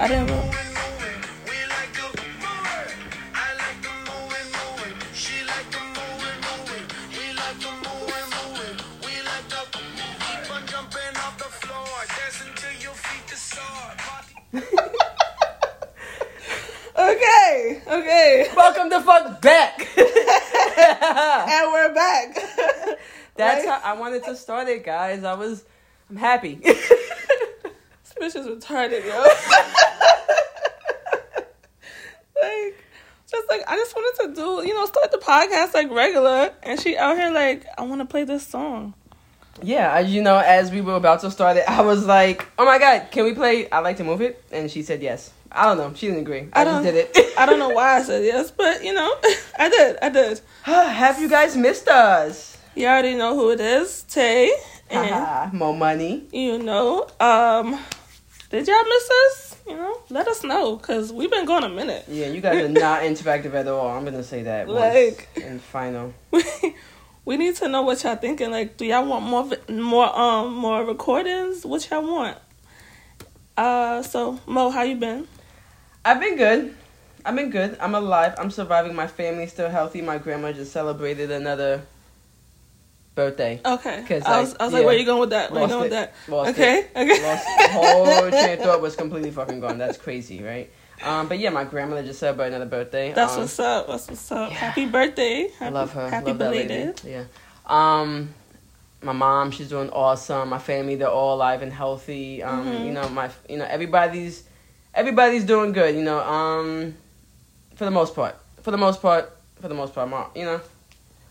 I didn't. Know. We like to move it. I like to move it, move it. She like to move it, move like to move it, move it. We like to jumping off the floor, dancing till your feet to sore. Party- Okay, okay, Welcome the fuck back. and we're back. That's Right? how I wanted to start it, guys. I was, I'm happy. This bitch is retarded, yo. like, like I just wanted to do, you know, start the podcast like regular, and she out here like, I want to play this song. yeah, you know, as we were about to start it, I was like, oh my god, can we play? I like to move it, and she said yes. I don't know. She didn't agree. I, I just did it. I don't know why I said yes, but you know, I did, I did. Have you guys missed us? You already know who it is, Tae, and More money. you know, um, did y'all miss us? You know, let us know because we've been going a minute. Yeah, you guys are not interactive at all. I'm gonna say that. Like- and final. we need to know what y'all thinking. Like, do y'all want more, more, um, more recordings? What y'all want? Uh, so Mo, how you been? I've been good. I've been good. I'm alive. I'm surviving. My family's still healthy. My grandma just celebrated another birthday. Okay, 'Cause, I was, like, I was like, yeah. where you going with that? Where you going with that? Okay, it. okay. Lost the whole train of thought was completely fucking gone. That's crazy, right? Um, but yeah, my grandmother just celebrated another birthday. That's um, what's up. That's what's up. yeah. Happy birthday. Happy, I love her. Happy love belated. Yeah. Um, my mom, she's doing awesome. My family, they're all alive and healthy. Um, Mhm. you know, my, you know, everybody's, everybody's doing good. You know, um, for the most part, for the most part, for the most part, mom, you know.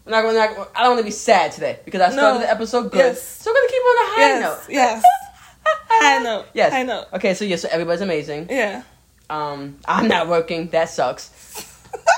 I'm not gonna. Not, I don't want to be sad today because I started No. the episode good. Yes. So we're gonna keep on a high Yes, note. yes. High note. Yes. High note. Okay, so yeah, so everybody's amazing. Yeah. Um, I'm not working. That sucks.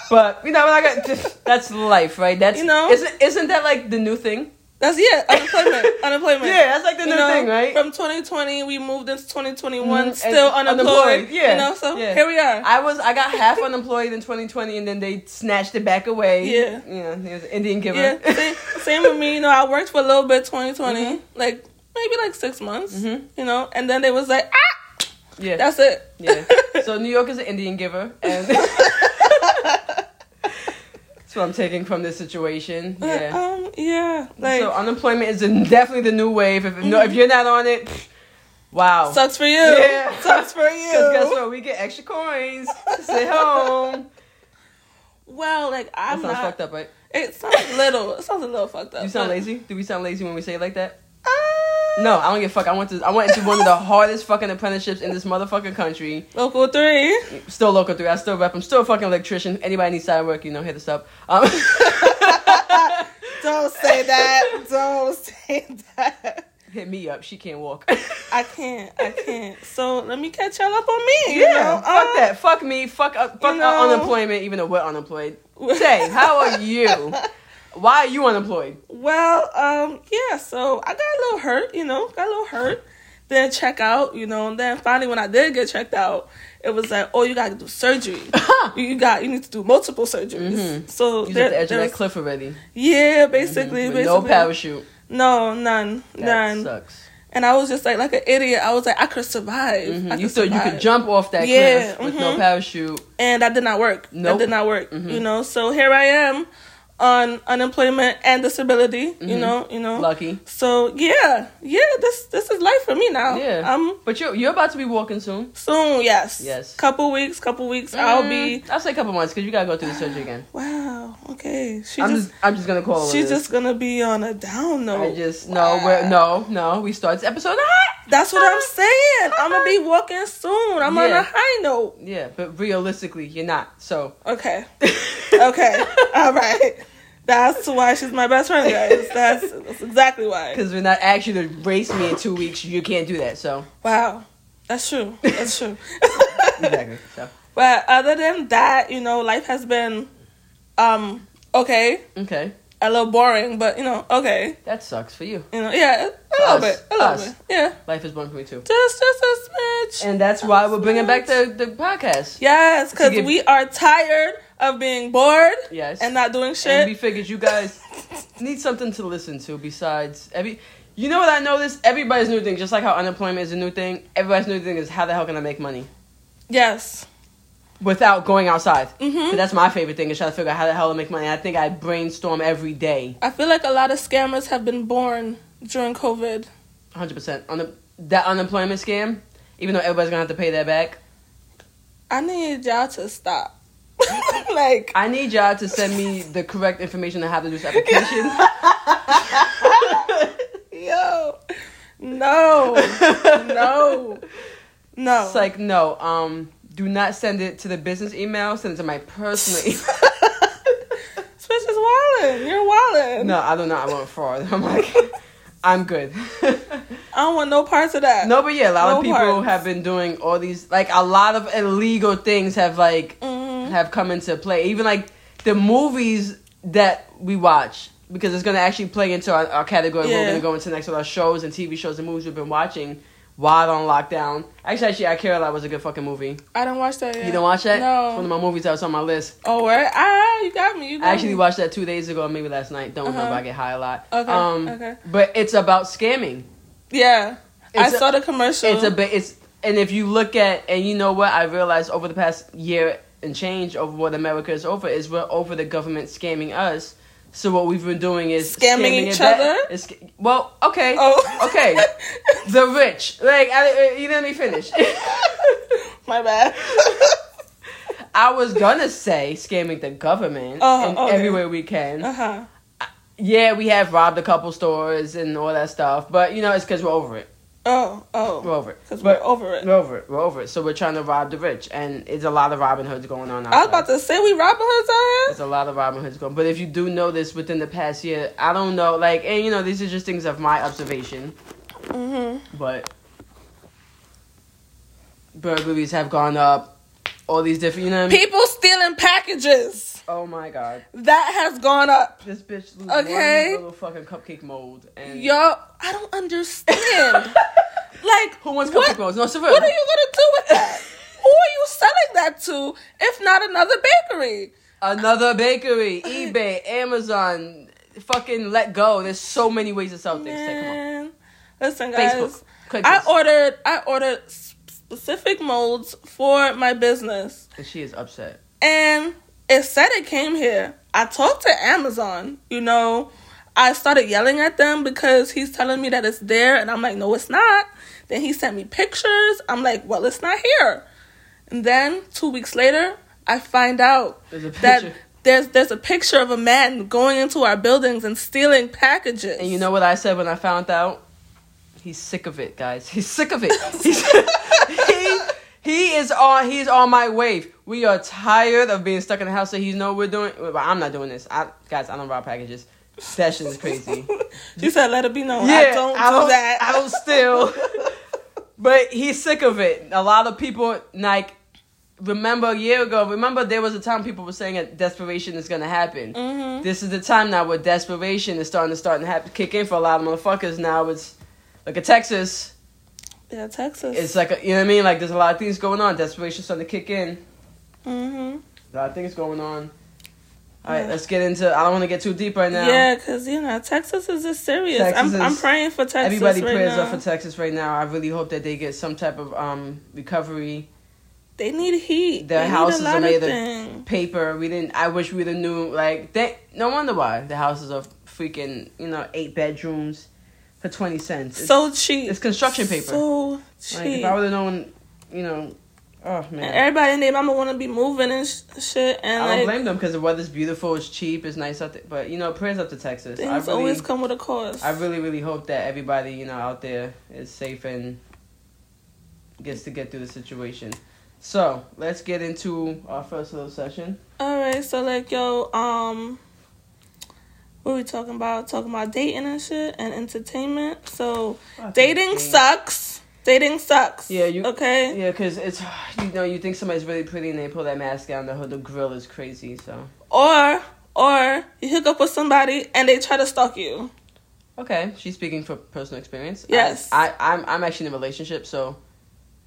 But you know, like that's life, right? That's You know? isn't isn't that like the new thing? That's yeah. Unemployment. unemployment. Yeah, that's like the new thing, right? From 2020, we moved into 2021, Mhm, still unemployed. unemployed, yeah, You know, so yeah. here we are. I was I got half unemployed in 2020, and then they snatched it back away. Yeah. you know, it was Indian giver. yeah. Same, same with me. You know, I worked for a little bit 2020, Mhm. like maybe like six months. Mhm. You know, and then they was like, ah, yeah, that's it. yeah. So New York is an Indian giver, and that's what I'm taking from this situation. But, Yeah. Um. Yeah. Like so unemployment is definitely the new wave. If no, if you're not on it, pfft, wow. sucks for you. Yeah. Sucks for you. Because guess what? We get extra coins to sit home. Well, like I'm sounds not. fucked up, right? It sounds a little. It sounds a little fucked up. You sound lazy? Do we sound lazy when we say it like that? Uh, No, I don't give a fuck. I went to I went to one of the hardest fucking apprenticeships in this motherfucking country. Local three. Still local three. I still rep. I'm still a fucking electrician. Anybody needs side work, you know, hit us up. Um, Don't say that. Don't say that. hit me up. She can't walk. I can't. I can't. So let me catch y'all up on me. You yeah, know? fuck Uh, that. Fuck me. Fuck up. fuck you uh, know- unemployment. Even though we're unemployed. Say, how are you? Why are you unemployed? Well, um, yeah. So I got a little hurt. You know, got a little hurt. Then check out. You know, and then finally when I did get checked out, it was like, oh, you got to do surgery. you you got you need to do multiple surgeries. Mhm. So You there- at the edge of that cliff already. Yeah, basically, With basically. no parachute. No, none, That none. sucks. And I was just like, like an idiot. I was like, I could survive. Mhm. I You could thought you could jump off that Yeah, cliff with no mhm. parachute. and that did not work. Nope. That did not work. You know, so here I am on unemployment and disability. You Mhm. know, you know. Lucky. So yeah, yeah. This this is life for me now. Yeah. Um. But you're you're about to be walking soon. Soon, yes. Yes. Couple weeks. Couple weeks. I'll be. Mm, I'll say a couple months because you gotta go through the surgery again. Wow. Okay. She I'm just. just I'm just gonna call she's just gonna be on a down note. I just no we're, no no we start this episode. That's what I'm saying. I'm gonna be walking soon. I'm on a high note. Yeah, but realistically you're not. So Okay. Okay. All right. That's why she's my best friend, guys. That's, that's exactly why. because we're not actually to race me in two weeks, you can't do that. So Wow. That's true. That's true. exactly. So but other than that, you know, life has been um okay. okay, A little boring, but you know, okay. that sucks for you. You know, yeah, a little us. bit. A little Us. bit. Yeah. Life is boring for me too. Just just a smidge. And that's why we're bringing back the, the podcast. yes, because give- we are tired of being bored Yes. and not doing And shit. we figured you guys need something to listen to besides every. You know what I noticed? Everybody's new thing, just like how unemployment is a new thing. Everybody's new thing is how the hell can I make money? Yes. Without going outside. Mhm. But that's my favorite thing is trying to figure out how the hell to make money. I think I brainstorm every day, I feel like a lot of scammers have been born during COVID. 100 percent on the that unemployment scam. Even though everybody's gonna have to pay that back, I need y'all to stop. like, I need y'all to send me the correct information on how to do this application. yo, no, no, no. It's like no, um, do not send it to the business email. Send it to my personal. email. Switch is wildin'. You're wildin'. no, I don't know. I want fraud. I'm like, I'm good. I don't want no parts of that. no, but yeah, a lot of people parts. have been doing all these. Like a lot of illegal things have like Mhm. have come into play. Even like the movies that we watch, because it's gonna actually play into our, our category. We're gonna go into next with our shows and TV shows and movies we've been watching while on lockdown. Actually, actually, I Care a Lot was a good fucking movie. I don't watch that yet. You don't watch that? No. It's one of my movies that was on my list. Oh, where? Ah, you got me. You got I actually me. watched that two days ago, maybe last night. Don't Uh-huh. remember. I get high a lot. Okay, Um, okay. But it's about scamming. Yeah, I It's a- saw the commercial. It's a bit. It's and if you look at and you know what I realized over the past year and change over what America is over is we're over the government scamming us. So what we've been doing is Scamming it each other? is well, okay, Oh. okay. The rich, like I, you let me finish. My bad. I was gonna say scamming the government Oh, in okay. every way we can. uh huh. Yeah, we have robbed a couple stores and all that stuff, but you know it's because we're over it. Oh, oh. We're over it. Because But we're over it. We're over it. We're over it. So we're trying to rob the rich, and it's a lot of Robin Hoods going on. Out I was there. about to say we Robin Hoods out here. There's a lot of Robin Hoods going. But if you do notice within the past year, I don't know, like, and you know, these are just things of my observation, Mm-hmm. but burglaries have gone up. All these different, you know. What I mean? People stealing packages. Oh my god, That has gone up. this bitch lose Okay. little fucking cupcake mold, and Yo, I don't understand. like, who wants cupcake molds? No, what are you gonna do with that? Who are you selling that to if not another bakery? Another bakery, eBay, Amazon, fucking let go. There's so many ways to sell things. Like, come on. Listen, guys. Facebook. I ordered. I ordered specific molds for my business, and she is upset. and it said it came here. I talked to Amazon. You know, I started yelling at them because he's telling me that it's there, and I'm like, no, it's not. Then he sent me pictures. I'm like, well, it's not here. And then two weeks later, I find out There's that there's there's a picture of a man going into our buildings and stealing packages. And you know what I said when I found out? He's sick of it, guys. He's sick of it. He's, he he is on he's on my wave. We are tired of being stuck in the house. So he's know we're doing. Well, I'm not doing this. I guys, I don't rob packages. That shit is crazy. you said let it be known. yeah, I don't I do that. I don't steal. but he's sick of it. A lot of people like remember a year ago. Remember there was a time people were saying that desperation is gonna happen. Mhm. This is the time now where desperation is starting to start to happen, kick in for a lot of motherfuckers. Now it's like a Texas. Yeah, Texas. It's like a, you know what I mean. Like there's a lot of things going on. Desperation starting to kick in. hmm A lot of things going on. All right, Yeah. let's get into. I don't want to get too deep right now. Yeah, because you know Texas is just serious. Texas I'm I'm praying for Texas. Everybody right prayers now. up for Texas right now. I really hope that they get some type of um recovery. They need heat. Their they houses are made of of paper. We didn't. I wish we'd have knew. Like, they, no wonder why the houses are freaking. You know, eight bedrooms for twenty cents. It's, So cheap. it's construction paper. So cheap. like, if I would have known, you know, oh and man, everybody in their mama want to be moving and sh- shit. And I don't like blame them because the weather's beautiful. It's cheap. It's nice out there. But you know, prayers up to Texas. I things really, always come with a cost. I really, really hope that everybody you know out there is safe and gets to get through the situation. So let's get into our first little session. All right, so like yo, um, what we talking about? Talking about dating and shit and entertainment. So dating sucks. Dating sucks. Yeah, you- okay? Yeah, because it's you know you think somebody's really pretty and they pull that mask down, the the grill is crazy. So Or or you hook up with somebody and they try to stalk you. okay, she's speaking for personal experience. Yes. I, I I'm I'm actually in a relationship, so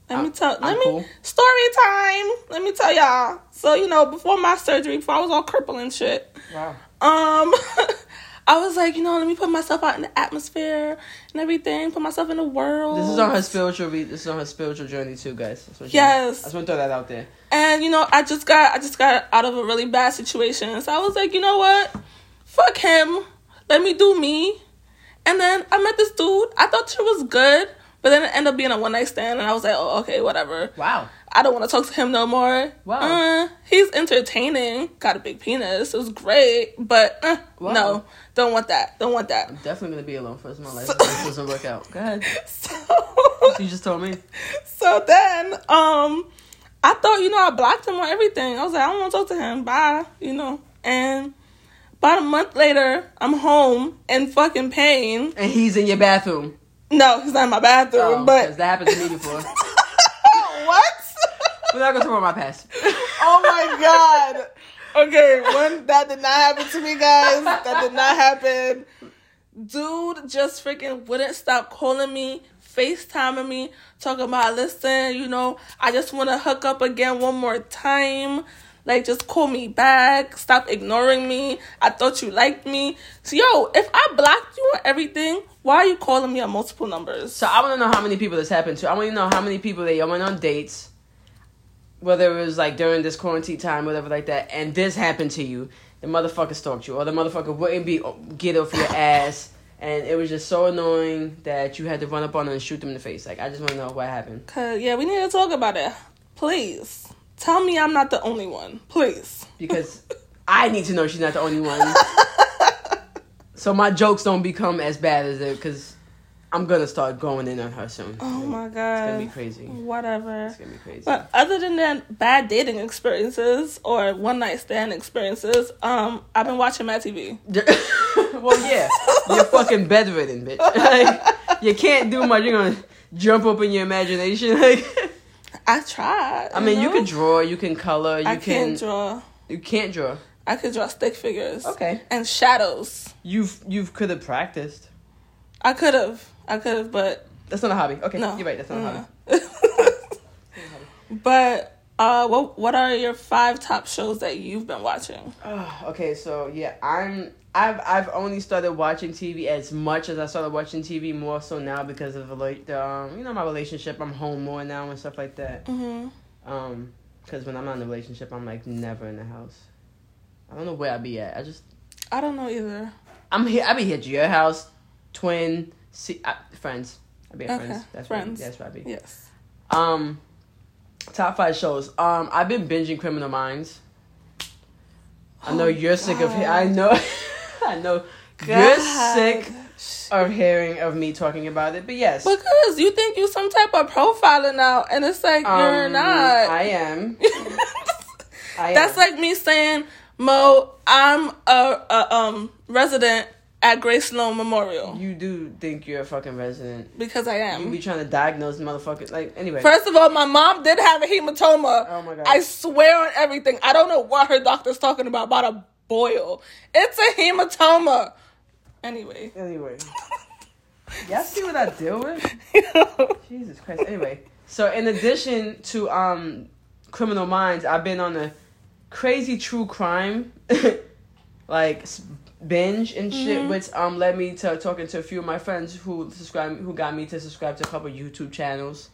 Let I'm- me tell. I'm let me cool. story time. Let me tell y'all. So you know, before my surgery, before I was all crippled and shit, wow. Um, I was like, you know, let me put myself out in the atmosphere and everything, put myself in the world. This is on her spiritual. Re- this is on her spiritual journey too, guys. That's Yes. I just want to throw that out there. And you know, I just got I just got out of a really bad situation. So I was like, you know what? Fuck him. Let me do me. And then I met this dude. I thought she was good, but then it ended up being a one night stand and I was like, oh okay, whatever. Wow. I don't want to talk to him no more. Wow. Uh, he's entertaining. Got a big penis. It was great, but uh, Wow. no, don't want that. Don't want that. I'm Definitely gonna be alone for the rest of my life. if this doesn't work out. Go ahead. So, You just told me. so then, um, I thought, you know, I blocked him on everything. I was like, I don't want to talk to him. Bye, you know. And about a month later, I'm home in fucking pain. And he's in your bathroom. No, he's not in my bathroom, Oh, but that happened to me before. what? We're not gonna talk about my past. oh my god. Okay, one that did not happen to me, guys. That did not happen. Dude just freaking wouldn't stop calling me, FaceTiming me, talking about listen, you know, I just wanna hook up again one more time. Like just call me back. Stop ignoring me. I thought you liked me. So yo, if I blocked you on everything, why are you calling me on multiple numbers? So I want to know how many people this happened to. I want to know how many people they went on dates, whether it was like during this quarantine time, whatever like that, and this happened to you. The motherfucker stalked you, or the motherfucker wouldn't be get off your ass, and it was just so annoying that you had to run up on them and shoot them in the face. Like I just want to know what happened. Cause yeah, we need to talk about it. Please. Tell me I'm not the only one. Please. because I need to know she's not the only one. so my jokes don't become as bad as it because I'm gonna start going in on her soon. Oh my god, It's gonna be crazy. Whatever. It's gonna be crazy. But other than that, bad dating experiences or one night stand experiences, um, I've been watching my TV. well, yeah, you're fucking bedridden, bitch. Like, you can't do much. You're gonna jump up in your imagination. Like, I tried. I mean, you know? can draw, you can color, you I can. can't draw. You can't draw. I could draw stick figures. Okay. And shadows. You've you've could have practiced. I could have. I could have, but That's not a hobby. Okay, no. you're right. That's not a hobby. But uh, what what are your five top shows that you've been watching? Oh, okay, so yeah, I'm I've I've only started watching TV as much as I started watching TV more so now because of the like the um you know my relationship. I'm home more now and stuff like that. hmm Um, because when I'm not in a relationship, I'm like never in the house. I don't know where I be at. I just I don't know either. I'm here. I be here to your house, twin, see, uh, friends. I be at Okay, friends. That's friends. Right. That's be. Yes. Um, top five shows. Um, I've been binging Criminal Minds. I know Oh, you're sick of. God. I know. I know you're sick of hearing of me talking about it, but yes, Because you think you're some type of profiler now, and it's like you're Um, not. I am. I That's am. like me saying, Mo, I'm a, a um resident at Grey Sloan Memorial you do think you're a fucking resident. because I am. You be trying to diagnose motherfuckers. Like anyway. First of all, my mom did have a hematoma. Oh my God. I swear on everything. I don't know what her doctor's talking about about a boil. It's a hematoma. Anyway. Anyway. Y'all see what I deal with? Jesus Christ. Anyway, so in addition to um Criminal Minds, I've been on a crazy true crime like binge and shit, which um led me to talking to a few of my friends who subscribe who got me to subscribe to a couple YouTube channels.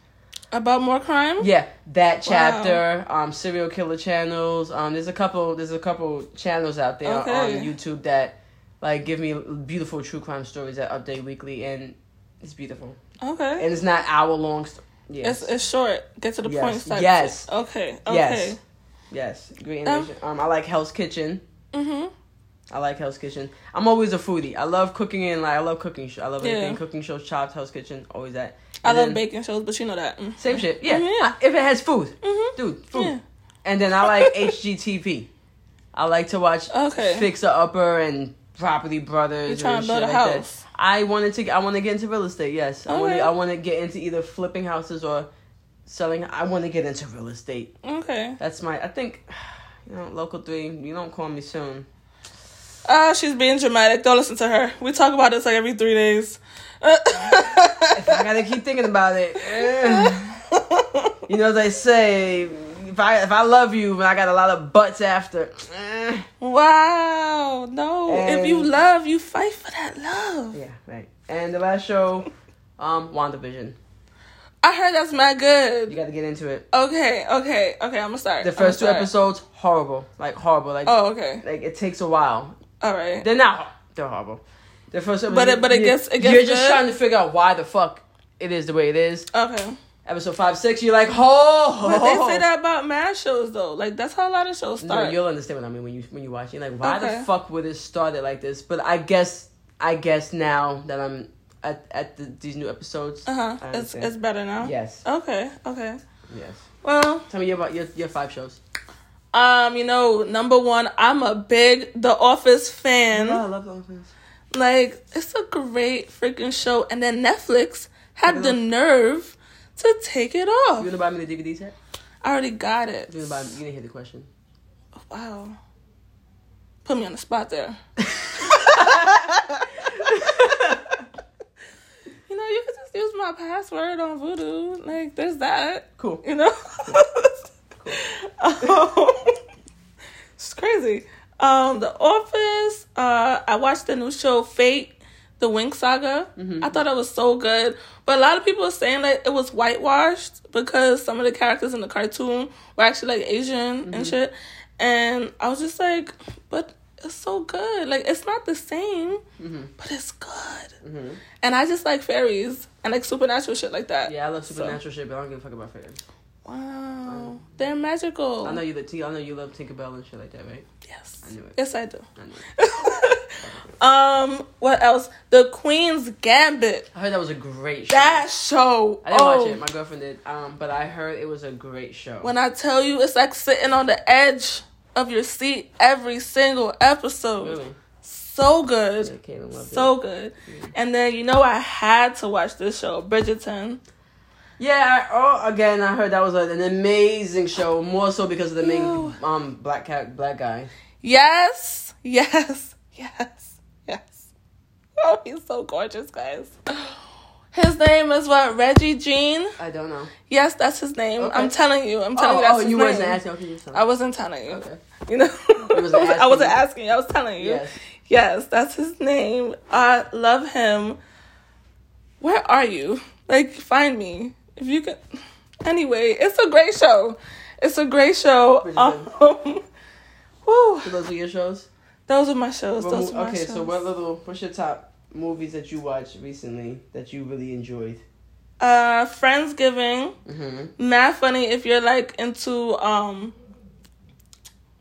about more crime? Yeah, that chapter, um serial killer channels. Um there's a couple there's a couple channels out there Okay. on YouTube that like give me beautiful true crime stories that update weekly and it's beautiful. Okay. And it's not hour long. St- yes. It's, it's short. Get to the Yes. point. Yes. Okay. Okay. Yes. Yes. Great Um. Um, I like Hell's Kitchen. Mm-hmm. I like Hell's Kitchen. I'm always a foodie. I love cooking and like I love cooking. I love Yeah. anything cooking shows, chopped, Hell's Kitchen, always that. I And love then- baking shows, but you know that. Mm. Same shit. Yeah. Mhm, yeah. If it has food, Mhm. dude, food. Yeah. And then I like HGTV. I like to watch Okay. Fixer Upper and Property Brothers. You trying and to build shit a like that. house? I wanted to. I want to get into real estate. Yes, I want to. I want to get into either flipping houses or selling. I want to get into real estate. Okay. That's my. I think. You know, local three. You don't call me soon. Ah, she's being dramatic. Don't listen to her. We talk about this like every three days. I gotta keep thinking about it. eh. you know, I say, if I if I love you, and I got a lot of butts after. eh. Wow. No. if you love, you fight for that love. Yeah, right. And the last show, um, WandaVision. I heard that's mad good. You got to get into it. Okay, okay, okay. I'm gonna start. The first two start. episodes, horrible, like horrible, like Oh, okay. like it takes a while. All right. They're not. They're horrible. The first, But it- but it gets- it gets You're just good? trying to figure out why the fuck it is the way it is. Okay. Episode five, six, you're like, oh. But they say that about mad shows though. Like that's how a lot of shows No, start. you'll understand what I mean when you when you watch it. You're like, why Okay. the fuck would it started like this? But I guess I guess now that I'm at at the, these new episodes. uh huh. It's it's better now. Yes, Okay. Okay. yes. Well, Tell me about your your five shows. Um, you know, number one, I'm a big The Office fan. Oh, I love those things. Like, it's a great freaking show. And then Netflix had the nerve to take it off. You gonna buy me the DVD set? I already got it. You buy? Me, you didn't hear the question. Wow. Put me on the spot there. you know, you could just use my password on Vudu. Like, there's that. Cool. You know? Um, it's crazy. Um, The Office, uh, I watched the new show Fate, the Winx Saga. I thought it was so good. But a lot of people are saying that it was whitewashed because some of the characters in the cartoon were actually like Asian and shit. And I was just like, but it's so good. Like it's not the same, but it's good. And I just like fairies and like supernatural shit like that. Yeah, I love So- supernatural shit, but I don't give a fuck about fairies. Wow, they're magical. I know you. I know you love Tinkerbell and shit like that, right? Yes, I knew it. yes, I do. I knew it. Um, what else? The Queen's Gambit. I heard that was a great show. That show. I didn't oh, watch it. My girlfriend did. Um, but I heard it was a great show. When I tell you, it's like sitting on the edge of your seat every single episode. really, So good. Loved So it. good. And then you know I had to watch this show, Bridgerton. Yeah. I, oh, again, I heard that was an amazing show. More so because of the main Ew. um black cat black guy. Yes, yes, yes, yes. Oh, he's so gorgeous, guys. His name is what? Reggie Jean? I don't know. Yes, that's his name. Okay. I'm telling you. I'm telling Oh, you that's oh you wasn't asking. Okay, you I wasn't telling you. Okay. You know, wasn't I wasn't asking. asking. I was telling you. Yes. Yes, that's his name. I love him. Where are you? Like, find me if you can. Anyway, it's a great show. It's a great show. Um, whew. So those are your shows. Those are my shows. Those are my okay, so what little? What's your top movies that you watched recently that you really enjoyed? Uh, Friendsgiving. Mm-hmm. Mad funny if you're like into um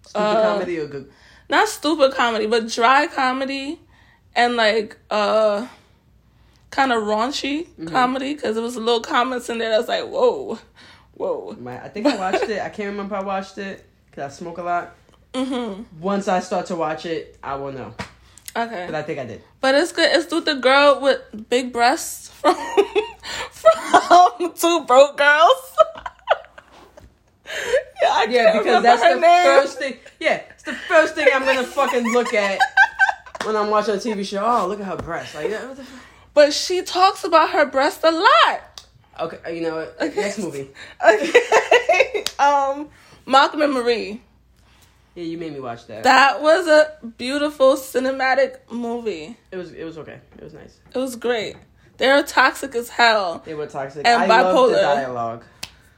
Stupid Uh, comedy or good? not stupid comedy, but dry comedy and like uh kind of raunchy Mm-hmm. comedy because there was a little comments in there that's like whoa, whoa. My, I think I watched it. I can't remember if I watched it because I smoke a lot. hmm Once I start to watch it, I will know. Okay, But I think I did. but it's good. It's with the girl with big breasts from from Two Broke Girls. yeah, I Yeah, because that's the name. first thing. Yeah, it's the first thing I'm gonna fucking look at when I'm watching a TV show. Oh, look at her breasts. Like, yeah, what the fuck? But she talks about her breast a lot. Okay, you know what? Okay. Next movie. Okay. um, Malcolm and Marie. Yeah, you made me watch that. That was a beautiful cinematic movie. It was it was okay. It was nice. It was great. They're toxic as hell. They were toxic. And I loved the bipolar. dialogue.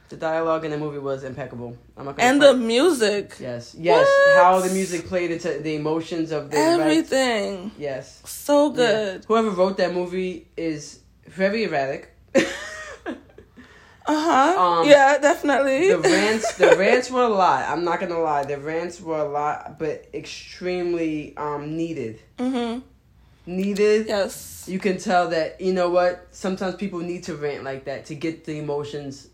The dialogue in the movie was impeccable. I'm not And the music. yes, yes, What? how the music played into the emotions of the Everything. Yes, So Yeah. good. Whoever wrote that movie is very erratic. Uh huh. Um, yeah, definitely. the rants, the rants were a lot. I'm not gonna lie, the rants were a lot, but extremely um needed. hmm Needed. Yes. You can tell that you know what. Sometimes people need to rant like that to get the emotions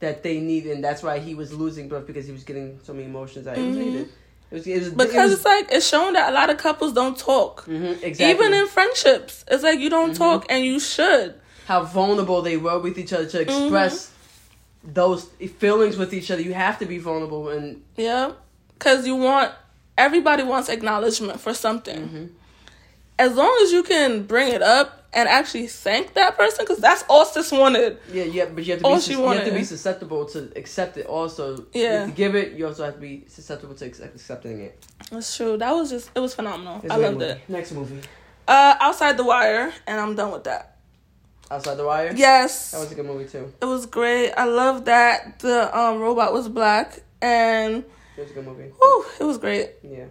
that they need, and that's why he was losing breath because he was getting so many emotions that it was needed. It was, it was Because it was, it's like it's shown that a lot of couples don't talk. Mhm, exactly. Even in friendships, it's like you don't Mhm. talk and you should. how vulnerable they were with each other to Mm-hmm. express those feelings with each other. You have to be vulnerable and Yeah. Because you want, everybody wants acknowledgement for something. Mm-hmm. As long as you can bring it up and actually thank that person because that's all sis wanted. Yeah, yeah, but you have to All be she sus- you have to be susceptible to accept it. Also, You Yeah. give it. You also have to be susceptible to accepting it. That's true. That was just it was phenomenal. It's I loved movie. it. Next movie, Uh, Outside the Wire, and I'm done with that. Outside the Wire. Yes, that was a good movie too. it was great. I love that the um robot was black, and It was a good movie. whew, it was great. Yeah,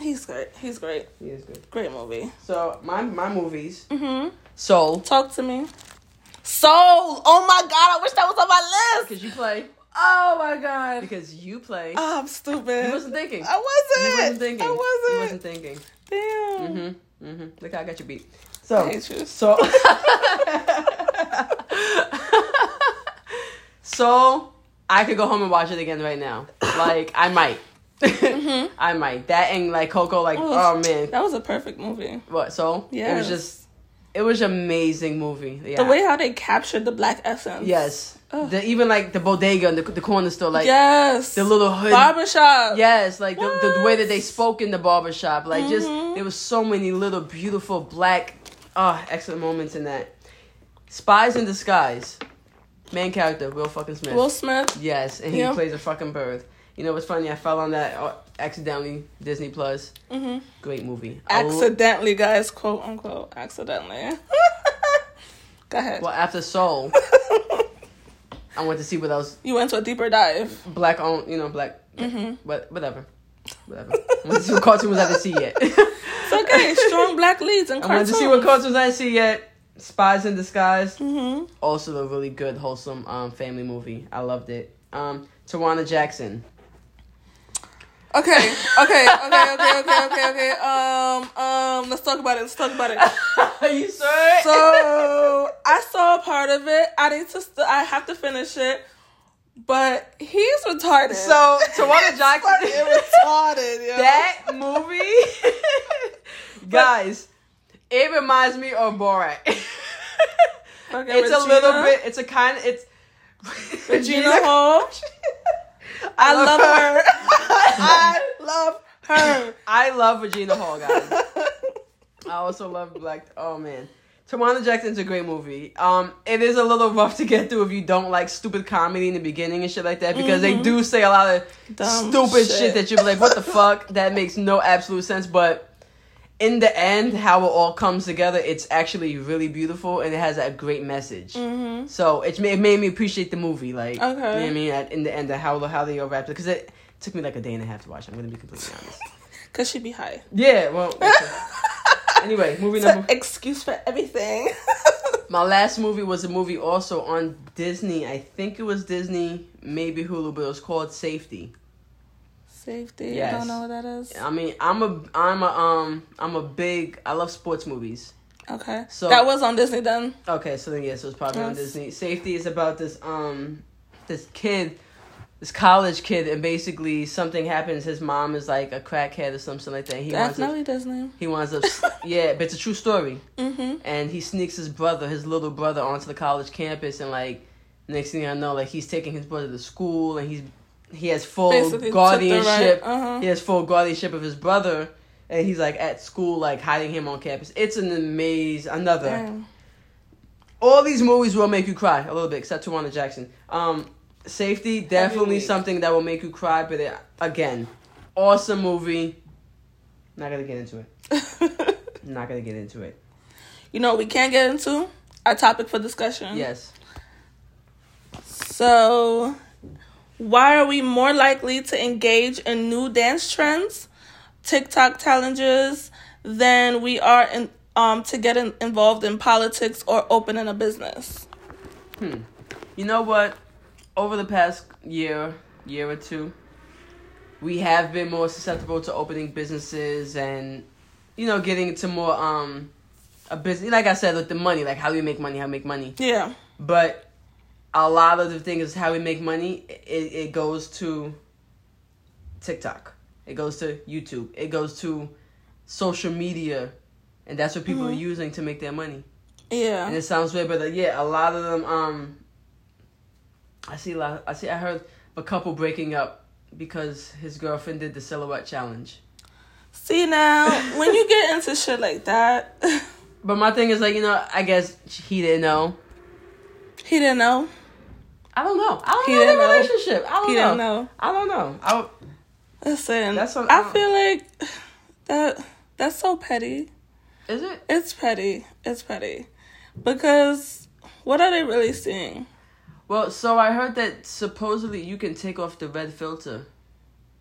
He's great. He's great. he is good. Great movie. So my my movies, Mhm. Soul, Talk to me. Soul. Oh my god, I wish that was on my list. because you play, Oh my god. because you play. Oh, I'm stupid. you wasn't thinking. I wasn't. You wasn't thinking. I wasn't. You wasn't thinking. Damn. Mm-hmm. Mm-hmm. Look how I got you beat. So, you. so, so I could go home and watch it again right now. Like I might. I might. That and like Coco, like Oh, oh man, That was a perfect movie. what? So yeah, it was just, it was an amazing movie. Yeah. The way how they captured the black essence. yes, the even like the bodega and the, the corner store, like yes. the little hood. barbershop. Yes, like the, the, way that they spoke in the barbershop. Like just Mhm. there was so many little beautiful black ah excellent moments in that. Spies in Disguise. Main character, Will fucking Smith. Will Smith. yes, and he Yeah. plays a fucking bird. You know what's funny? I fell on that uh, accidentally. Disney Plus. hmm Great movie. Accidentally, guys. Quote unquote. Accidentally. Go ahead. well, after Soul, I went to see what else You went to a deeper dive. black on, you know, black, hmm but whatever. Whatever. I went to see what cartoons I didn't see yet. It's okay. Strong black leads I cartoons. wanted to see what cartoons I didn't see yet. Spies in Disguise. hmm Also a really good, wholesome um, family movie. I loved it. Um, Tawana Jackson. Okay. Okay. Okay. Okay. Okay. Okay. Okay. Um. Um. Let's talk about it. Let's talk about it. Are you sure? So I saw a part of it. I need to. St- I have to finish it. But he's retarded. So, Tawana Jackson. retarded. Yo. that movie, guys, it reminds me of Borat. Fucking it's a little bit. It's a kind. It's Regina Hall. I love her. I love her. I love Regina Hall, guys. I also love Black. Oh man, Tawana Jackson's a great movie. Um, it is a little rough to get through if you don't like stupid comedy in the beginning and shit like that because they do say a lot of Dumb stupid shit. shit. that you're like, what the fuck? That makes no absolute sense. But in the end, how it all comes together, it's actually really beautiful and it has a great message. Mm-hmm. So it made, it made me appreciate the movie. Like, Okay. you know what I mean? At, in the end, how how they all wrapped it because it took me like a day and a half to watch. I'm gonna be completely honest. Cause she'd be high. Yeah, well. anyway, movie It's number. excuse for everything. My last movie was a movie also on Disney. I think it was Disney, maybe Hulu, but it was called Safety. Safety. I don't know what that is. I mean, I'm a, I'm a, um, I'm a big. I love sports movies. Okay. So- that was on Disney then. Okay, so then yes, it was probably on Disney. Safety is about this um, this kid, this college kid, and basically something happens. His mom is like a crackhead or something like that. He winds up, Definitely Disney. he winds up, yeah, but it's a true story. Mm-hmm. and he sneaks his brother, his little brother, onto the college campus, and like next thing I know, like he's taking his brother to school, and he's he has full Basically guardianship. right- uh-huh. He has full guardianship of his brother, and he's like at school, like hiding him on campus. It's an amazing another. Damn. All these movies will make you cry a little bit, except Tawana Jackson. Um, Safety definitely something that will make you cry, but it, again, awesome movie. Not gonna get into it. Not gonna get into it. you know we can't get into? Our topic for discussion. Yes. So, why are we more likely to engage in new dance trends, TikTok challenges, than we are in, um, to get in, involved in politics or opening a business? Hmm. You know what? Over the past year, year or two, we have been more susceptible to opening businesses and, you know, getting into more um a business. Like I said, with the money, like how do we make money? How we make money? Yeah. But a lot of the things is how we make money. It it goes to TikTok. It goes to YouTube. It goes to social media, and that's what people are using to make their money. Yeah. And it sounds weird, but uh, yeah, a lot of them. Um, I see a lot. I see. I heard a couple breaking up because his girlfriend did the silhouette challenge. See now, when you get into shit like that, But my thing is like you know, I guess he didn't know. He didn't know. I don't know. I don't He know didn't the know. relationship. I don't He know. didn't know. I don't know. I, Listen, That's what- I feel like that. That's so petty. is it? It's petty. It's petty. Because what are they really seeing? Well, so I heard that supposedly you can take off the red filter,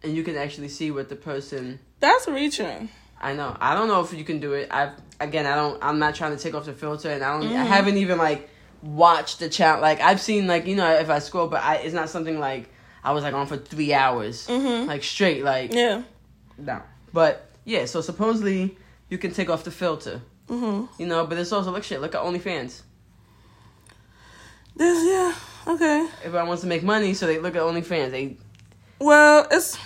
and you can actually see what the person. That's reaching. I know. I don't know if you can do it. I've again, I don't. I'm not trying to take off the filter, and I don't. Mm-hmm. I haven't even like watched the channel. Like I've seen like you know if I scroll, but I it's not something like I was like on for three hours, Mhm. like straight. Like Yeah. no. But yeah, so supposedly you can take off the filter. Mhm. You know, but it's also look shit. Look at OnlyFans. This. Yeah. Okay. Everyone wants to make money, so they look at OnlyFans. They Well, it's.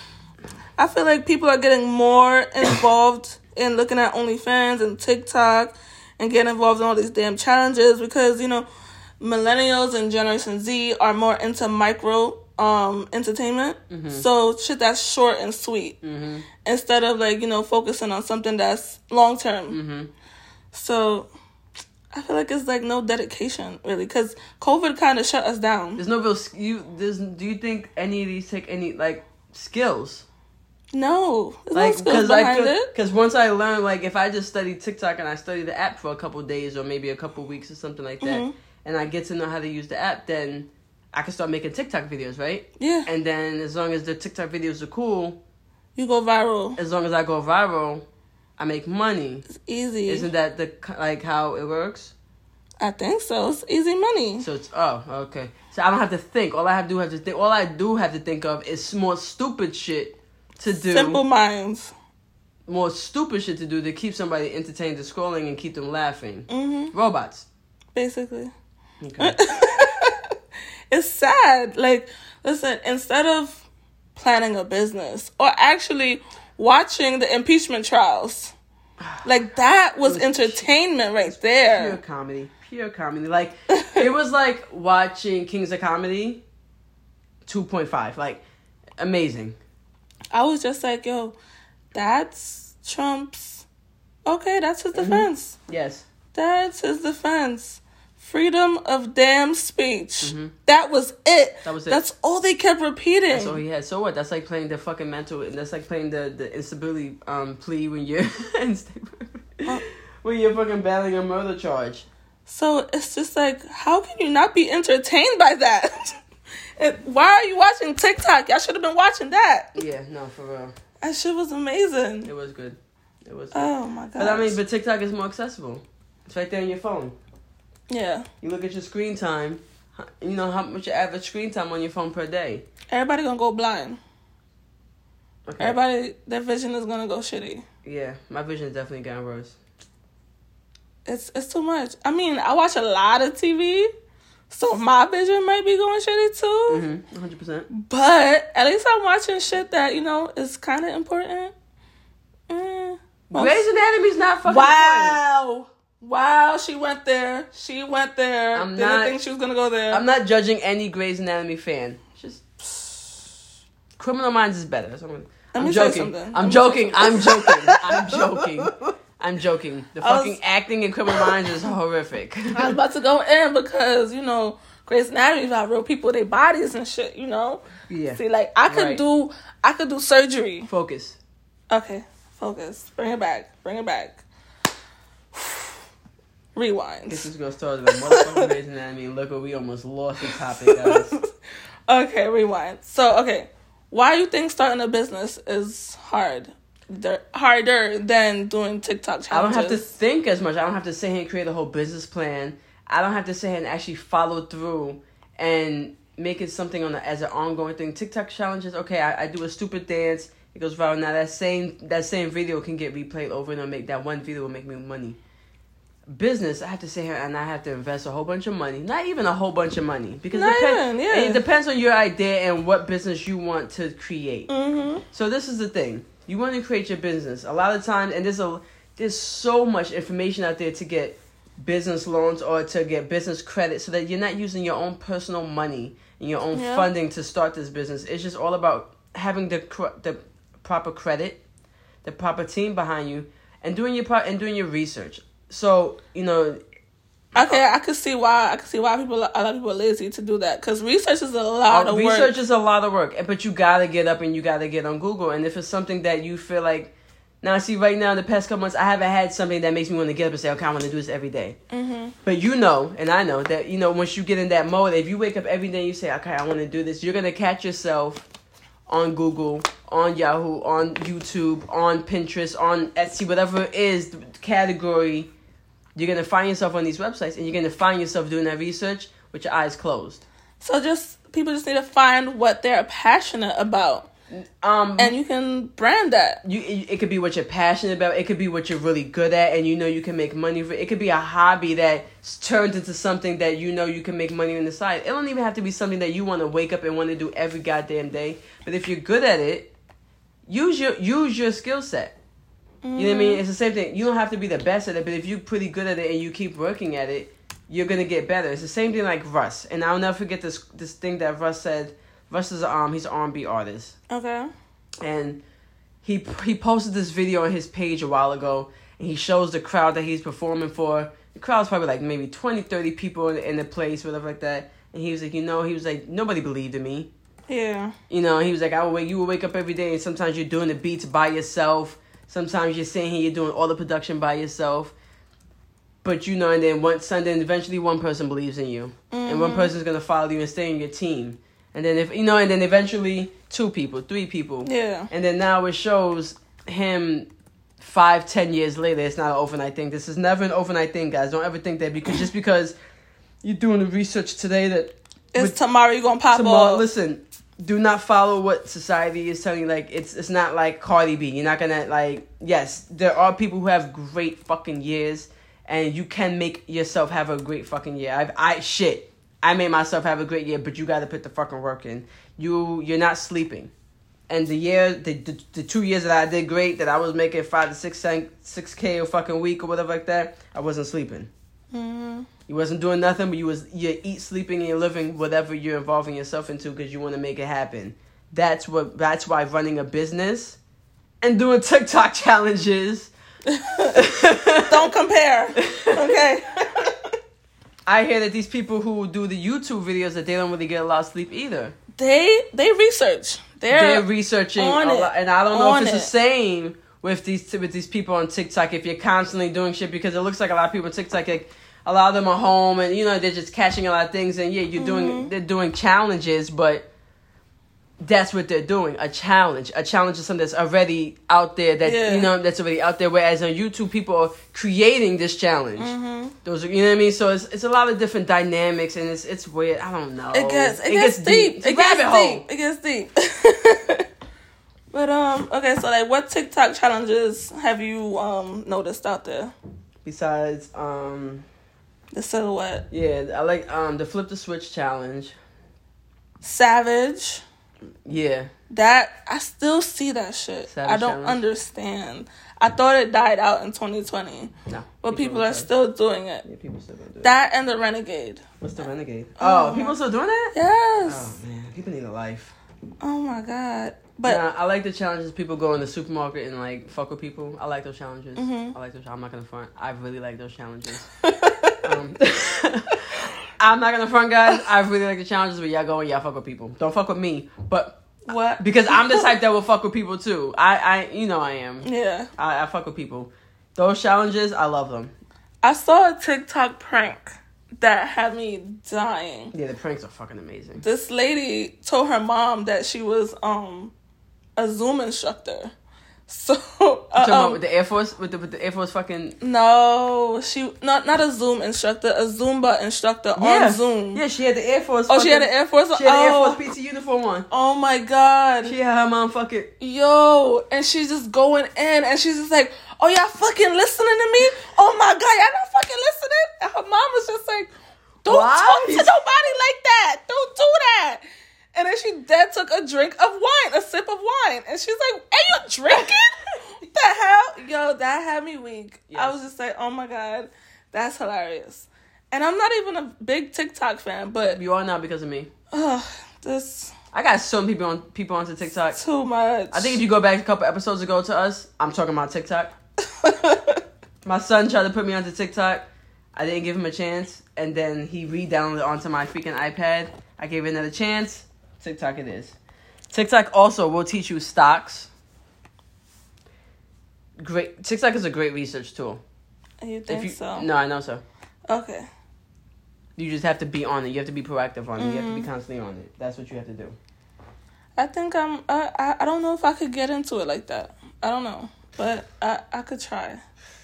I feel like people are getting more involved in looking at OnlyFans and TikTok and getting involved in all these damn challenges because you know millennials and Generation Z are more into micro um entertainment. So shit that's short and sweet mm-hmm. instead of like you know focusing on something that's long term. Mm-hmm. So I feel like it's like no dedication really because COVID kind of shut us down. There's no real you. There's. Do you think any of these take any like skills? No, Like no because I behind feel it. because once I learned like if I just study TikTok and I study the app for a couple days or maybe a couple weeks or something like that, Mhm. And I get to know how to use the app, then I can start making TikTok videos, right? Yeah, And then as long as the TikTok videos are cool, you go viral. as long as I go viral, I make money. It's easy. Isn't that the like how it works? I think so. It's easy money. So it's oh okay. So I don't have to think. All I have to do have to think. All I do have to think of is more stupid shit to do. Simple minds. More stupid shit to do to keep somebody entertained to scrolling and keep them laughing. hmm Robots. Basically, Okay. it's sad. Like, listen, instead of planning a business or actually watching the impeachment trials, like that was entertainment right there. Pure comedy. Pure comedy. Like it was like watching Kings of Comedy. Two point five. Like amazing. I was just like, yo, that's Trump's. Okay, that's his mm-hmm. defense. Yes. That's his defense. Freedom of damn speech. Mhm. That was it. That was it. That's all they kept repeating. That's all he had. So what? That's like playing the fucking mental. That's like playing the the instability um plea when you're Uh. when you're fucking battling a murder charge. So it's just like, how can you not be entertained by that? why are you watching TikTok? Y'all should have been watching that. Yeah, no, for real. That shit was amazing. It was good. It was. Good. Oh my god. but I mean, but TikTok is more accessible. It's right there on your phone. Yeah. You look at your screen time. You know how much your average screen time on your phone per day. Everybody gonna go blind. Okay. Everybody, their vision is gonna go shitty. Yeah, my vision is definitely getting worse. It's it's too much. I mean, I watch a lot of TV, so my vision might be going shitty too. Mm-hmm. 100%. But at least I'm watching shit that you know is kind of important. Mm. Grey's Anatomy's not fucking important. Wow. She went there. She went there. I'm Didn't not- think she was gonna go there. I'm not judging any Grey's Anatomy fan. Just Criminal Minds is better. I'm, I'm joking. I'm joking. I'm joking. I'm joking. I'm joking. The was- fucking acting in Criminal Minds is horrific. I was about to go in because you know Grey's Anatomy is about real people, their bodies and shit. You know, yeah. see, like I could Right. do, I could do surgery. Focus. Okay, focus. Bring it back. Bring it back. Rewind. This is gonna start with motherfucking Grey's mean, Look, what we almost lost the topic, guys. okay, rewind. So, okay, why you think starting a business is hard? They're harder than doing TikTok challenges. I don't have to think as much. I don't have to sit here and create a whole business plan. I don't have to sit here and actually follow through and make it something on a, as an ongoing thing. TikTok challenges. Okay, I, I do a stupid dance. It goes viral. Now that same that same video can get replayed over and over. Make that one video will make me money. Business, I have to sit here and I have to invest a whole bunch of money. Not even a whole bunch of money because Not depend- even, yeah. it depends on your idea and what business you want to create. Mm-hmm. So this is the thing. You want to create your business. A lot of times, and there's a there's so much information out there to get business loans or to get business credit, so that you're not using your own personal money and your own Yeah. funding to start this business. It's just all about having the cr- the proper credit, the proper team behind you, and doing your part and doing your research. So you know, Okay, I could see why. I could see why people a lot of people are lazy to do that because research is a lot uh, of research work. is a lot of work, but you gotta get up and you gotta get on Google. And if it's something that you feel like, now see, right now in the past couple months, I haven't had something that makes me want to get up and say, okay, I want to do this every day. Mm-hmm. But you know, and I know that you know once you get in that mode, if you wake up every day and you say, okay, I want to do this, you're gonna catch yourself on Google, on Yahoo, on YouTube, on Pinterest, on Etsy, whatever it is the category. You're gonna find yourself on these websites, and you're gonna find yourself doing that research with your eyes closed. So just people just need to find what they're passionate about, Um, and you can brand that. you it, it could be what you're passionate about it could be what you're really good at and you know you can make money for it could be a hobby that s- turns into something that you know you can make money on the side it don't even have to be something that you want to wake up and want to do every goddamn day but if you're good at it use your use your skill set you know what i mean? It's the same thing. You don't have to be the best at it but if you're pretty good at it and you keep working at it you're gonna get better. It's the same thing like Russ. And i'll never forget this this thing that Russ said. Russ is um he's an r&b artist. Okay. and he he posted this video on his page a while ago and he shows the crowd that he's performing for. The crowd's probably like maybe 20 30 people in, in the place whatever like that. And he was like you know he was like nobody believed in me. Yeah. you know he was like i would wake you would wake up every day and sometimes you're doing the beats by yourself sometimes you're sitting here you're doing all the production by yourself but you know and then one sunday and eventually one person believes in you and one mm-hmm. person's gonna follow you and stay in your team and then if you know and then eventually two people three people Yeah. and then now it shows him five, ten years later. It's not an overnight thing. This is never an overnight thing, guys. Don't ever think that because just because you're doing the research today that It's with tomorrow you're gonna pop tomorrow. off. Listen, do not follow what society is telling you. Like it's it's not like Cardi B. You're not gonna like. Yes, there are people who have great fucking years, and you can make yourself have a great fucking year. I've I shit. I made myself have a great year, but you got to put the fucking work in. You you're not sleeping. And the year, the, the the two years that I did great, that I was making five to six six k a fucking week or whatever like that, I wasn't sleeping. Hmm You wasn't doing nothing, but you was you eat, sleeping, and you're living whatever you're involving yourself into because you want to make it happen. That's what. That's why running a business and doing TikTok challenges. Don't compare. Okay. I hear that these people who do the YouTube videos that they don't really get a lot of sleep either. they they research. They're, They're researching a it. lot, and I don't know On if it's it. the same with these with these people on TikTok. If you're constantly doing shit, because it looks like a lot of people on TikTok, like a lot of them are home, and you know they're just catching a lot of things, and yeah, you're doing Mm-hmm. they're doing challenges, but that's what they're doing a challenge. A challenge is something that's already out there that Yeah. you know that's already out there. Whereas on YouTube, people are creating this challenge. Mm-hmm. Those are, you know what I mean. So it's it's a lot of different dynamics, and it's it's weird. I don't know. It gets it, gets, deep. It's a It gets rabbit hole. deep. It gets deep. but um, okay. So like, what TikTok challenges have you um noticed out there? Besides, um, The silhouette, yeah, I like um the flip the switch challenge. savage. Yeah, That I still see that shit. Savage I don't challenge? understand. I thought it died out in 2020, no. but people don't are still doing it. Yeah, people still do it. That and the renegade. What's the renegade? Oh, Oh, people still doing that? Yes. Oh man, people need a life. Oh my god. But nah, I like the challenges. People go in the supermarket and like fuck with people. I like those challenges. Mhm. I like those. I'm not gonna front. I really like those challenges. um, I'm not gonna front, guys. I really like the challenges, but y'all go and y'all fuck with people. Don't fuck with me, but what? because I'm the type that will fuck with people too. I, I, you know, I am. Yeah. I, I fuck with people. Those challenges, I love them. I saw a TikTok prank that had me dying. Yeah, the pranks are fucking amazing. This lady told her mom that she was um a Zoom instructor. So uh, Talking about um, with the Air Force, with the with the Air Force fucking no, she not not a Zoom instructor, a Zumba instructor yeah. on Zoom. Yeah, she had the Air Force. Oh, she had the Air Force. She had the Air oh, Force PT uniform on. oh my god. She had her mom fucking. Yo, and she's just going in, and she's just like, "Oh, y'all fucking listening to me? Oh my god, y'all not fucking listening?" And her mom was just like, "Don't Why? talk to nobody like that. Don't do that." And then she dead took a drink of wine, a sip of wine, and she's like, "Are you drinking? what the hell, yo?" That had me weak. I was just like, "Oh my god, that's hilarious." And I'm not even a big TikTok fan, but You are now because of me. ugh, this I got so many people on people onto TikTok. too much. I think if you go back a couple episodes ago to us, I'm talking about TikTok. My son tried to put me onto TikTok. I didn't give him a chance, and then he re-downloaded onto my freaking iPad. I gave it another chance. TikTok it is. TikTok also will teach you stocks. Great. TikTok is a great research tool. You think you so? no, I know so. Okay. You just have to be on it. You have to be proactive on it. You have to be Mhm. constantly on it. That's what you have to do. I think I'm. I, I I don't know if I could get into it like that. I don't know, but I I could try.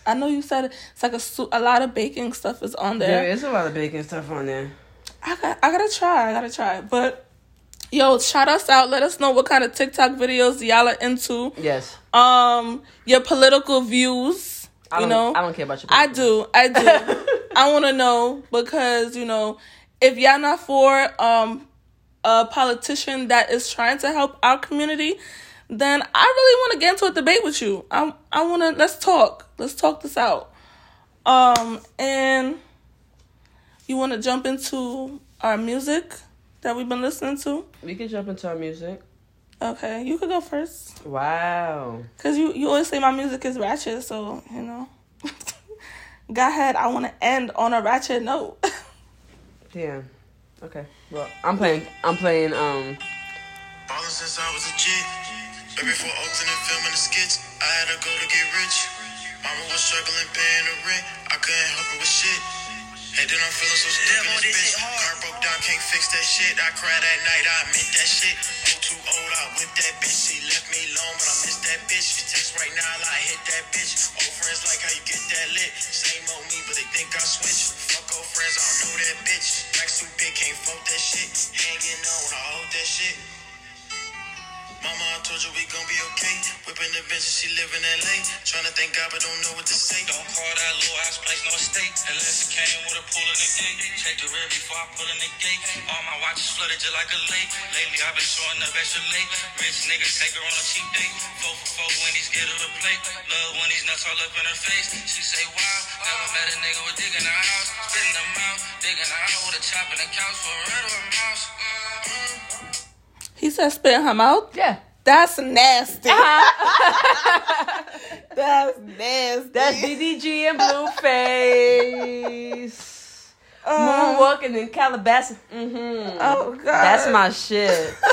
I know you said it's like a su- a lot of baking stuff is on There there. is a lot of baking stuff on there. I got I gotta try. I gotta try. But yo, shout us out. Let us know what kind of TikTok videos y'all are into. Yes. Um, your political views. You know, I don't care about your. I do. I do. I want to know because you know if y'all not for um a politician that is trying to help our community, then I really want to get into a debate with you. I I want to let's talk. Let's talk this out. Um and you want to jump into our music that we've been listening to? We can jump into our music. Okay, you could go first Wow. cuz you you always say my music is ratchet, so, you know. Go ahead. I want to end on a ratchet note. Damn. Okay. Well, I'm playing. I'm playing. Um. Ballin' since I was a kid. Way before Oakton and filming the skits, I had to go to get rich. Mama was struggling paying the rent. I couldn't help her with shit. And then I'm feeling so stupid in this bitch. Car broke down, can't fix that shit. I cried that night, I admit that shit. Oh, too old, I whipped that bitch. She left me alone, but I miss that bitch. She text right now, I hit that bitch. Old friends like how you get that lit. Same on me, but they think I switched. Fuck old friends, I don't know that bitch. Racks too big, can't fuck that shit. Hanging on when I hold that shit. Mama, I told you we gon' be okay. Whipping the bitch, and she live in LA. Tryna thank God, but don't know what to say. Don't call that little ass place no state unless it came with a pool in the gate. Check the rear before I put in the gate. All my watches flooded just like a lake. Lately I've been showing up extra late. Rich niggas take her on a cheap date. Four for four when these get her a plate. Love when these nuts all up in her face. She say wow, never met a nigga with dick in the house. Spitting them out, digging her out with a chop in the couch for a red or a mouse. He said spit in her mouth. Yeah. That's nasty. That's nasty. That's DDG and Blueface. Uh, Moonwalking in Calabasas. Mm-hmm. oh god. That's my shit.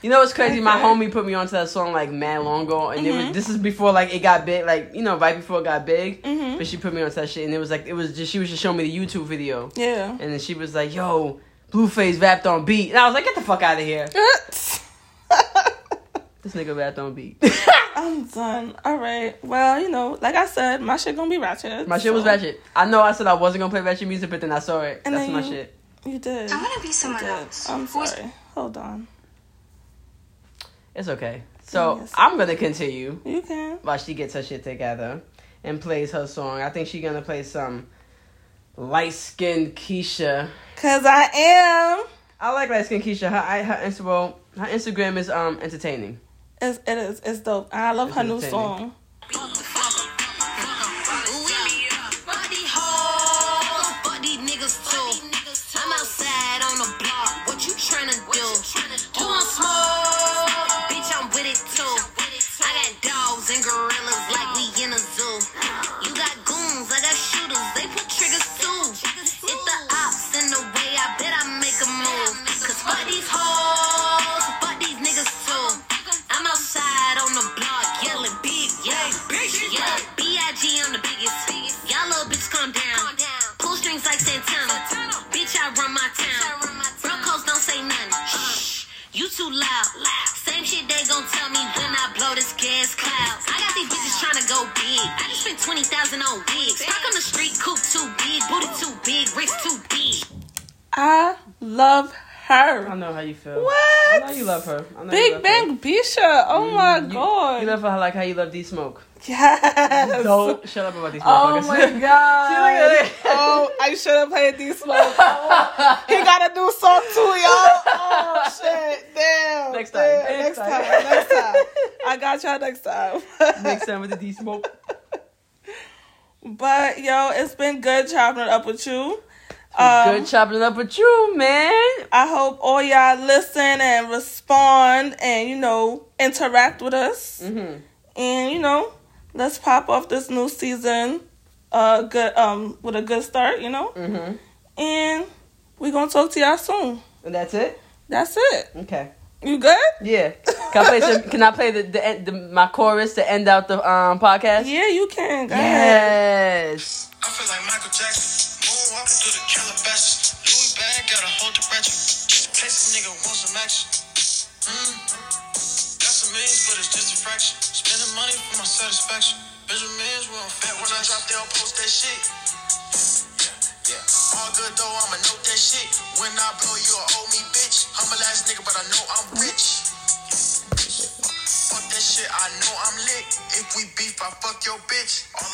You know what's crazy? My homie put me onto that song like mad long ago, and it was this is before like it got big, like you know, right before it got big. Mhm. But she put me onto that shit, and it was like it was just she was just showing me the YouTube video, Yeah. and then she was like, "Yo, Blueface rapped on beat," and I was like, "Get the fuck out of here!" This nigga rapped on beat. I'm done. All right. Well, you know, like I said, my shit gonna be ratchet. my shit was ratchet. I know I said I wasn't gonna play ratchet music, but then I saw it. And That's my you- shit. You did. I want to be You someone else. I'm Who's- sorry. Hold on. It's okay. So Yes. I'm gonna continue. You can. while she gets her shit together and plays her song. I think she's gonna play some light skinned Keisha. Cause I am. I like light skinned Keisha. Her I- her Insta well, her Instagram is um entertaining. It's, it is. It's dope. And I love her new song. Spent 20,000 on wigs. Park on the street, coupe too big, booty too big, wrist too big. I love her. I her. know how you feel. What? I know you love her. I know Big love Bang Bisha. Oh mm, my her. You- god. You, love her like how you love D Smoke. yes. Don't shut up about D Smoke. Oh my god. oh, I should have played D Smoke. Oh, he got a new song too, y'all. Oh shit. Damn. Next time. Damn. Next Next time. time. Next time. I got y'all next time. Next time with the D Smoke. But yo, it's been good chopping it up with you. Um, Good chopping it up with you, man. I hope all y'all listen and respond and you know interact with us Mm-hmm. and you know let's pop off this new season, uh, good um with a good start, you know, Mm-hmm. and we're gonna talk to y'all soon. And that's it. That's it. Okay. You good? Yeah. Can I play some? Can I play the, the, the my chorus to end out the um podcast? Yeah, you can. Go ahead. Yes. I feel like Michael Jackson. Moonwalking through the Calabasas. Louis bag got a whole direction. Place a nigga want some action. Mm. Got some millions, but it's just a fraction. Spending money for my satisfaction. Benjamins won't fat when I drop, they'll post that shit. Yeah, yeah. All good though, I'ma note that shit. When I blow, you'll owe me, bitch. Humble ass nigga, but I know I'm rich. Fuck that shit, I know I'm lit. If we beef, I fuck your bitch. All